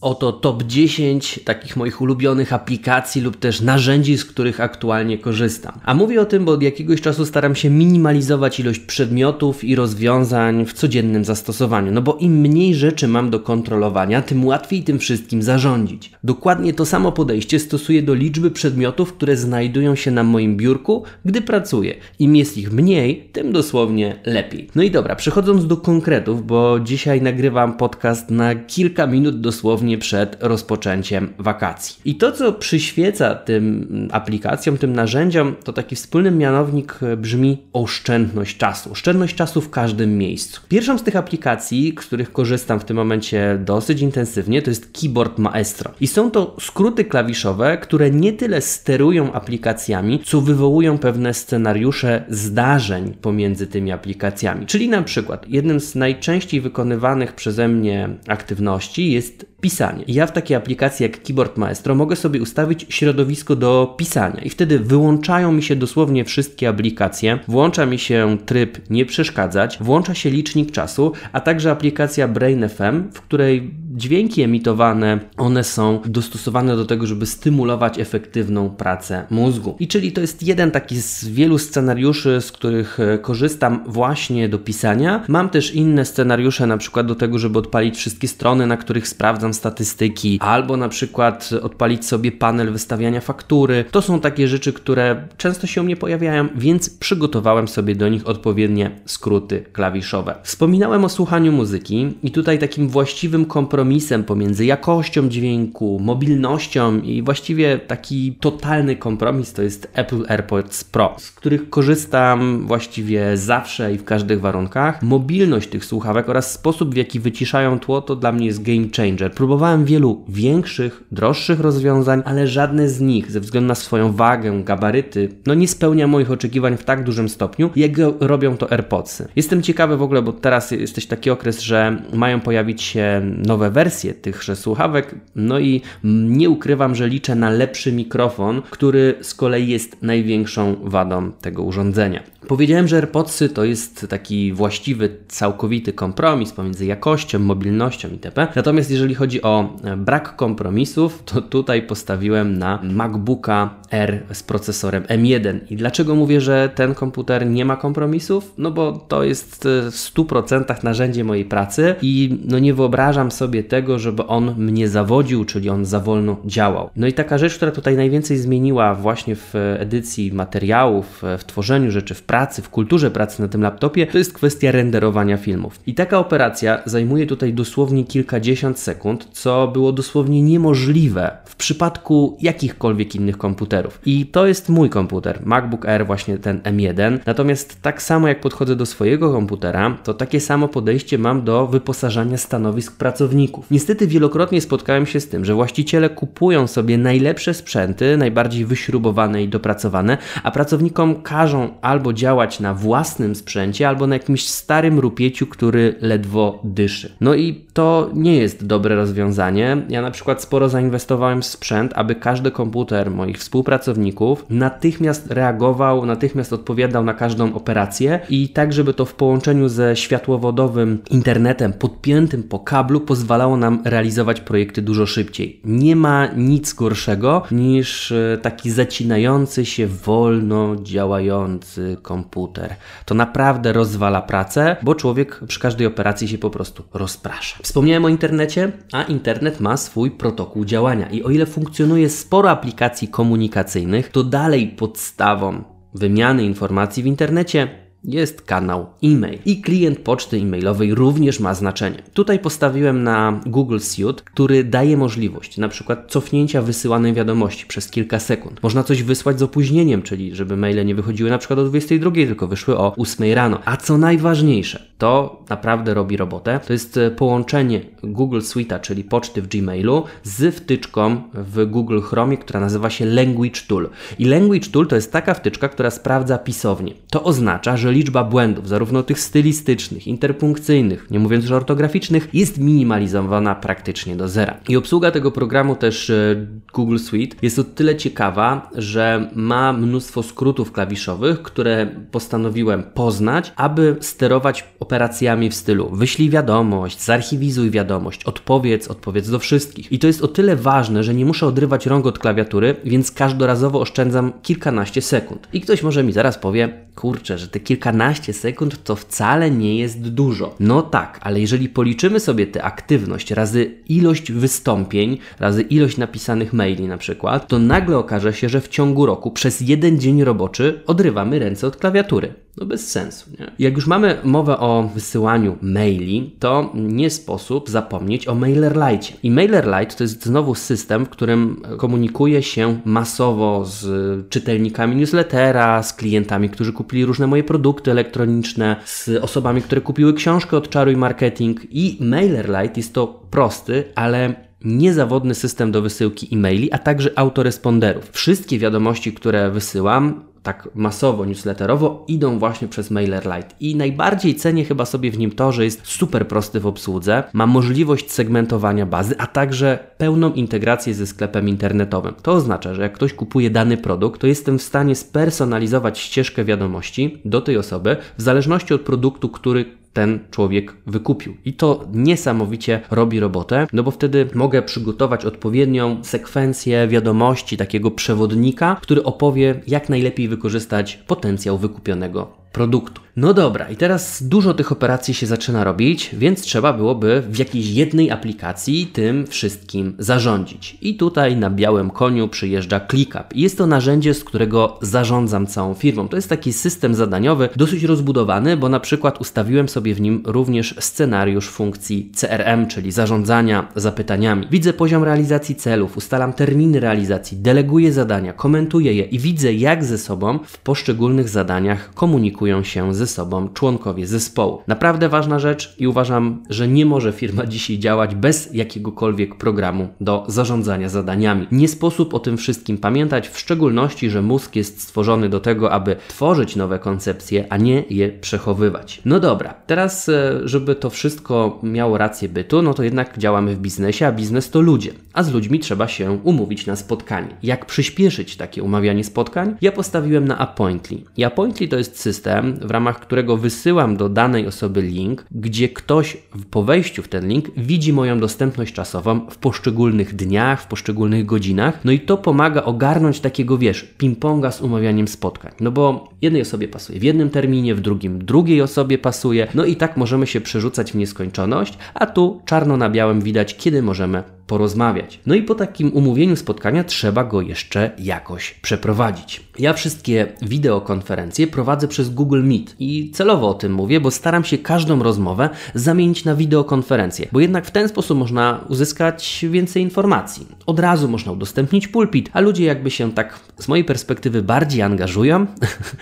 Oto top 10 takich moich ulubionych aplikacji lub też narzędzi, z których aktualnie korzystam. A mówię o tym, bo od jakiegoś czasu staram się minimalizować ilość przedmiotów i rozwiązań w codziennym zastosowaniu. No bo im mniej rzeczy mam do kontrolowania, tym łatwiej tym wszystkim zarządzić. Dokładnie to samo podejście stosuję do liczby przedmiotów, które znajdują się na moim biurku, gdy pracuję. Im jest ich mniej, tym dosłownie lepiej. No i dobra, przechodząc do konkretów, bo dzisiaj nagrywam podcast na kilka minut dosłownie dosłownie przed rozpoczęciem wakacji. I to, co przyświeca tym aplikacjom, tym narzędziom, to taki wspólny mianownik brzmi oszczędność czasu. Oszczędność czasu w każdym miejscu. Pierwszą z tych aplikacji, z których korzystam w tym momencie dosyć intensywnie, to jest Keyboard Maestro. I są to skróty klawiszowe, które nie tyle sterują aplikacjami, co wywołują pewne scenariusze zdarzeń pomiędzy tymi aplikacjami. Czyli na przykład jednym z najczęściej wykonywanych przeze mnie aktywności jest pisanie. ja w takiej aplikacji jak Keyboard Maestro mogę sobie ustawić środowisko do pisania i wtedy wyłączają mi się dosłownie wszystkie aplikacje, włącza mi się tryb nie przeszkadzać, włącza się licznik czasu, a także aplikacja Brain FM, w której dźwięki emitowane, one są dostosowane do tego, żeby stymulować efektywną pracę mózgu. I czyli to jest jeden taki z wielu scenariuszy, z których e, korzystam właśnie do pisania. Mam też inne scenariusze, na przykład do tego, żeby odpalić wszystkie strony, na których sprawdzam statystyki, albo na przykład odpalić sobie panel wystawiania faktury. To są takie rzeczy, które często się u mnie pojawiają, więc przygotowałem sobie do nich odpowiednie skróty klawiszowe. Wspominałem o słuchaniu muzyki i tutaj takim właściwym kompromisem kompromisem pomiędzy jakością dźwięku, mobilnością i właściwie taki totalny kompromis to jest Apple AirPods Pro, z których korzystam właściwie zawsze i w każdych warunkach. Mobilność tych słuchawek oraz sposób w jaki wyciszają tło to dla mnie jest game changer. Próbowałem wielu większych, droższych rozwiązań, ale żadne z nich ze względu na swoją wagę, gabaryty, no nie spełnia moich oczekiwań w tak dużym stopniu, jak robią to AirPodsy. Jestem ciekawy w ogóle, bo teraz jest taki okres, że mają pojawić się nowe wersję tychże słuchawek. No i nie ukrywam, że liczę na lepszy mikrofon, który z kolei jest największą wadą tego urządzenia. Powiedziałem, że AirPodsy to jest taki właściwy, całkowity kompromis pomiędzy jakością, mobilnością itp. Natomiast jeżeli chodzi o brak kompromisów, to tutaj postawiłem na MacBooka R z procesorem M1. I dlaczego mówię, że ten komputer nie ma kompromisów? No bo to jest w 100% narzędzie mojej pracy i no nie wyobrażam sobie tego, żeby on mnie zawodził, czyli on za wolno działał. No i taka rzecz, która tutaj najwięcej zmieniła właśnie w edycji materiałów, w tworzeniu rzeczy, w pracy, w kulturze pracy na tym laptopie, to jest kwestia renderowania filmów. I taka operacja zajmuje tutaj dosłownie kilkadziesiąt sekund, co było dosłownie niemożliwe w przypadku jakichkolwiek innych komputerów. I to jest mój komputer, MacBook Air, właśnie ten M1. Natomiast tak samo jak podchodzę do swojego komputera, to takie samo podejście mam do wyposażania stanowisk pracowników. Niestety wielokrotnie spotkałem się z tym, że właściciele kupują sobie najlepsze sprzęty, najbardziej wyśrubowane i dopracowane, a pracownikom każą albo działać na własnym sprzęcie, albo na jakimś starym rupieciu, który ledwo dyszy. No i to nie jest dobre rozwiązanie. Ja na przykład sporo zainwestowałem w sprzęt, aby każdy komputer moich współpracowników natychmiast reagował, natychmiast odpowiadał na każdą operację i tak, żeby to w połączeniu ze światłowodowym internetem podpiętym po kablu pozwalało nam realizować projekty dużo szybciej. Nie ma nic gorszego niż e, taki zacinający się, wolno działający komputer. To naprawdę rozwala pracę, bo człowiek przy każdej operacji się po prostu rozprasza. Wspomniałem o internecie, a internet ma swój protokół działania i o ile funkcjonuje sporo aplikacji komunikacyjnych, to dalej podstawą wymiany informacji w internecie jest kanał e-mail. I klient poczty e-mailowej również ma znaczenie. Tutaj postawiłem na Google Suite, który daje możliwość na przykład cofnięcia wysyłanej wiadomości przez kilka sekund. Można coś wysłać z opóźnieniem, czyli żeby maile nie wychodziły na przykład o 22, tylko wyszły o 8 rano. A co najważniejsze, to naprawdę robi robotę. To jest e, połączenie Google Suite'a, czyli poczty w Gmailu z wtyczką w Google Chromie, która nazywa się Language Tool. I Language Tool to jest taka wtyczka, która sprawdza pisownię. To oznacza, że liczba błędów, zarówno tych stylistycznych, interpunkcyjnych, nie mówiąc już ortograficznych, jest minimalizowana praktycznie do zera. I obsługa tego programu też e, Google Suite jest o tyle ciekawa, że ma mnóstwo skrótów klawiszowych, które postanowiłem poznać, aby sterować operacjami w stylu wyślij wiadomość, zarchiwizuj wiadomość, odpowiedz, odpowiedz do wszystkich. I to jest o tyle ważne, że nie muszę odrywać rąk od klawiatury, więc każdorazowo oszczędzam kilkanaście sekund. I ktoś może mi zaraz powie, kurczę, że te kilkanaście sekund to wcale nie jest dużo. No tak, ale jeżeli policzymy sobie tę aktywność razy ilość wystąpień, razy ilość napisanych maili na przykład, to nagle okaże się, że w ciągu roku przez jeden dzień roboczy odrywamy ręce od klawiatury. No bez sensu, nie? Jak już mamy mowę o wysyłaniu maili, to nie sposób zapomnieć o MailerLite. I MailerLite to jest znowu system, w którym komunikuje się masowo z czytelnikami newslettera, z klientami, którzy kupili różne moje produkty elektroniczne, z osobami, które kupiły książkę od Czaruj Marketing i MailerLite jest to prosty, ale niezawodny system do wysyłki e-maili, a także autoresponderów. Wszystkie wiadomości, które wysyłam, tak masowo, newsletterowo, idą właśnie przez MailerLite. I najbardziej cenię chyba sobie w nim to, że jest super prosty w obsłudze, ma możliwość segmentowania bazy, a także pełną integrację ze sklepem internetowym. To oznacza, że jak ktoś kupuje dany produkt, to jestem w stanie spersonalizować ścieżkę wiadomości do tej osoby w zależności od produktu, który ten człowiek wykupił. I to niesamowicie robi robotę, no bo wtedy mogę przygotować odpowiednią sekwencję wiadomości, takiego przewodnika, który opowie, jak najlepiej wykorzystać potencjał wykupionego produktu. No dobra, i teraz dużo tych operacji się zaczyna robić, więc trzeba byłoby w jakiejś jednej aplikacji tym wszystkim zarządzić. I tutaj na białym koniu przyjeżdża ClickUp. Jest to narzędzie, z którego zarządzam całą firmą. To jest taki system zadaniowy, dosyć rozbudowany, bo na przykład ustawiłem sobie w nim również scenariusz funkcji CRM, czyli zarządzania zapytaniami. Widzę poziom realizacji celów, ustalam terminy realizacji, deleguję zadania, komentuję je i widzę, jak ze sobą w poszczególnych zadaniach komunikują się ze sobą członkowie zespołu. Naprawdę ważna rzecz i uważam, że nie może firma dzisiaj działać bez jakiegokolwiek programu do zarządzania zadaniami. Nie sposób o tym wszystkim pamiętać, w szczególności, że mózg jest stworzony do tego, aby tworzyć nowe koncepcje, a nie je przechowywać. No dobra, teraz, e, żeby to wszystko miało rację bytu, no to jednak działamy w biznesie, a biznes to ludzie, a z ludźmi trzeba się umówić na spotkanie. Jak przyspieszyć takie umawianie spotkań? Ja postawiłem na Appointly. Appointly to jest system, w ramach którego wysyłam do danej osoby link, gdzie ktoś po wejściu w ten link widzi moją dostępność czasową w poszczególnych dniach, w poszczególnych godzinach. No i to pomaga ogarnąć takiego, wiesz, ping-ponga z umawianiem spotkań. No bo jednej osobie pasuje w jednym terminie, w drugim drugiej osobie pasuje. No i tak możemy się przerzucać w nieskończoność, a tu czarno na białym widać, kiedy możemy porozmawiać. No i po takim umówieniu spotkania trzeba go jeszcze jakoś przeprowadzić. Ja wszystkie wideokonferencje prowadzę przez Google Meet i celowo o tym mówię, bo staram się każdą rozmowę zamienić na wideokonferencję, bo jednak w ten sposób można uzyskać więcej informacji. Od razu można udostępnić pulpit, a ludzie jakby się tak z mojej perspektywy bardziej angażują,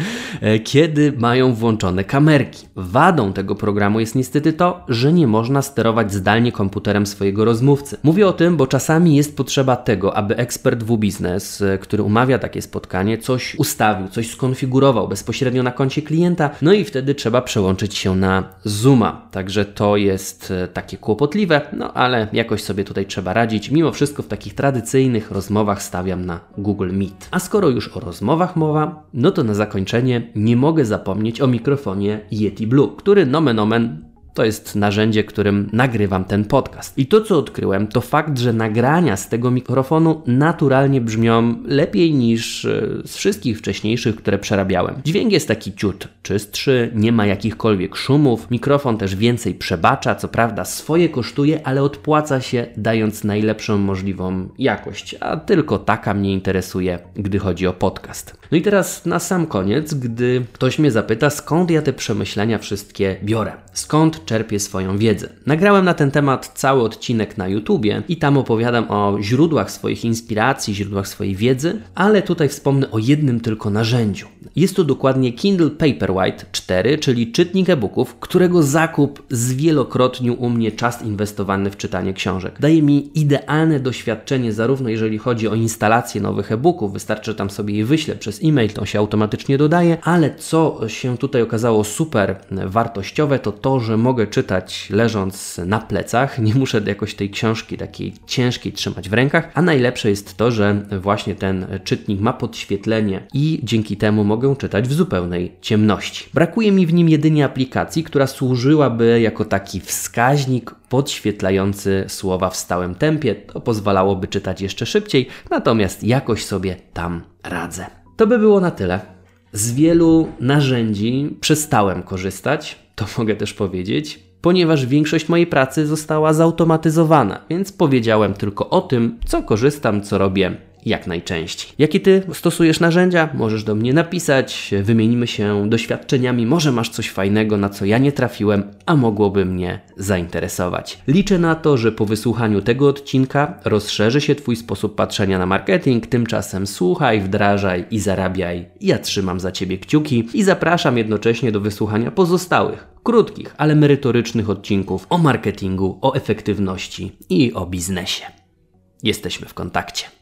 kiedy mają włączone kamerki. Wadą tego programu jest niestety to, że nie można sterować zdalnie komputerem swojego rozmówcy. Mówię o tym, bo czasami jest potrzeba tego, aby ekspert w-biznes, e, który umawia takie spotkanie, coś ustawił, coś skonfigurował bezpośrednio na koncie klienta, no i wtedy trzeba przełączyć się na Zooma. Także to jest e, takie kłopotliwe, no ale jakoś sobie tutaj trzeba radzić. Mimo wszystko w takich tradycyjnych rozmowach stawiam na Google Meet. A skoro już o rozmowach mowa, no to na zakończenie nie mogę zapomnieć o mikrofonie Yeti Blue, który nomen omen To jest narzędzie, którym nagrywam ten podcast. I to, co odkryłem, to fakt, że nagrania z tego mikrofonu naturalnie brzmią lepiej niż e, z wszystkich wcześniejszych, które przerabiałem. Dźwięk jest taki ciut czystszy, nie ma jakichkolwiek szumów, mikrofon też więcej przebacza, co prawda swoje kosztuje, ale odpłaca się dając najlepszą możliwą jakość, a tylko taka mnie interesuje, gdy chodzi o podcast. No i teraz na sam koniec, gdy ktoś mnie zapyta, skąd ja te przemyślenia wszystkie biorę, skąd czerpię swoją wiedzę. Nagrałem na ten temat cały odcinek na YouTubie i tam opowiadam o źródłach swoich inspiracji, źródłach swojej wiedzy, ale tutaj wspomnę o jednym tylko narzędziu. Jest to dokładnie Kindle Paperwhite 4, czyli czytnik e-booków, którego zakup zwielokrotnił u mnie czas inwestowany w czytanie książek. Daje mi idealne doświadczenie, zarówno jeżeli chodzi o instalację nowych e-booków, wystarczy tam sobie je wyślę przez e-mail, to się automatycznie dodaje, ale co się tutaj okazało super wartościowe, to to, że mogę czytać leżąc na plecach, nie muszę jakoś tej książki takiej ciężkiej trzymać w rękach, a najlepsze jest to, że właśnie ten czytnik ma podświetlenie i dzięki temu mogę czytać w zupełnej ciemności. Brakuje mi w nim jedynie aplikacji, która służyłaby jako taki wskaźnik podświetlający słowa w stałym tempie. To pozwalałoby czytać jeszcze szybciej, natomiast jakoś sobie tam radzę. To by było na tyle. Z wielu narzędzi przestałem korzystać, to mogę też powiedzieć, ponieważ większość mojej pracy została zautomatyzowana, więc powiedziałem tylko o tym, co korzystam, co robię jak najczęściej. Jakie ty stosujesz narzędzia? Możesz do mnie napisać, wymienimy się doświadczeniami, może masz coś fajnego, na co ja nie trafiłem, a mogłoby mnie zainteresować. Liczę na to, że po wysłuchaniu tego odcinka rozszerzy się Twój sposób patrzenia na marketing, tymczasem słuchaj, wdrażaj i zarabiaj. Ja trzymam za Ciebie kciuki i zapraszam jednocześnie do wysłuchania pozostałych krótkich, ale merytorycznych odcinków o marketingu, o efektywności i o biznesie. Jesteśmy w kontakcie.